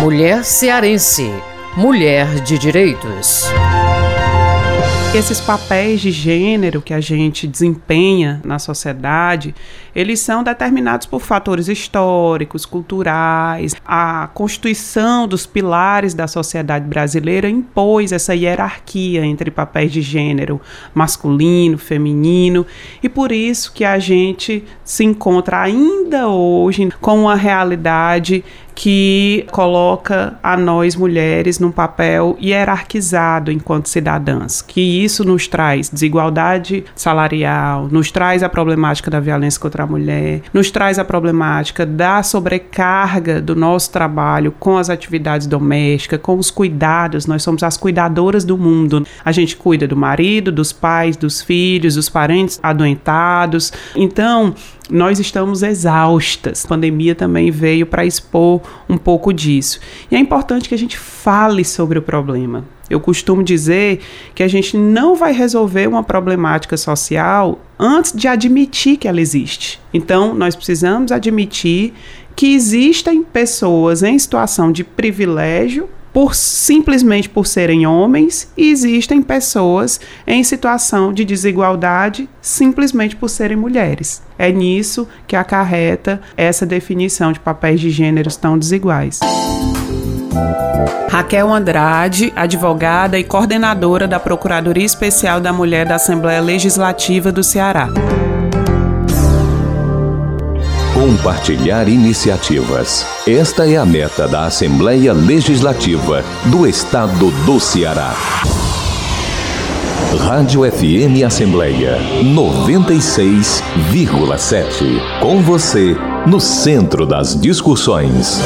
Mulher cearense, mulher de direitos. Esses papéis de gênero que a gente desempenha na sociedade, eles são determinados por fatores históricos, culturais. A constituição dos pilares da sociedade brasileira impôs essa hierarquia entre papéis de gênero masculino, feminino, e por isso que a gente se encontra ainda hoje com uma realidade que coloca a nós mulheres num papel hierarquizado enquanto cidadãs, que isso nos traz desigualdade salarial, nos traz a problemática da violência contra a mulher, nos traz a problemática da sobrecarga do nosso trabalho com as atividades domésticas, com os cuidados, nós somos as cuidadoras do mundo. A gente cuida do marido, dos pais, dos filhos, dos parentes adoentados. Então, nós estamos exaustas. A pandemia também veio para expor um pouco disso. E é importante que a gente fale sobre o problema. Eu costumo dizer que a gente não vai resolver uma problemática social antes de admitir que ela existe. Então, nós precisamos admitir que existem pessoas em situação de privilégio por simplesmente por serem homens e existem pessoas em situação de desigualdade simplesmente por serem mulheres. É nisso que acarreta essa definição de papéis de gêneros tão desiguais. Raquel Andrade, advogada e coordenadora da Procuradoria Especial da Mulher da Assembleia Legislativa do Ceará. Compartilhar iniciativas. Esta é a meta da Assembleia Legislativa do Estado do Ceará. Rádio FM Assembleia 96,7. Com você, no centro das discussões.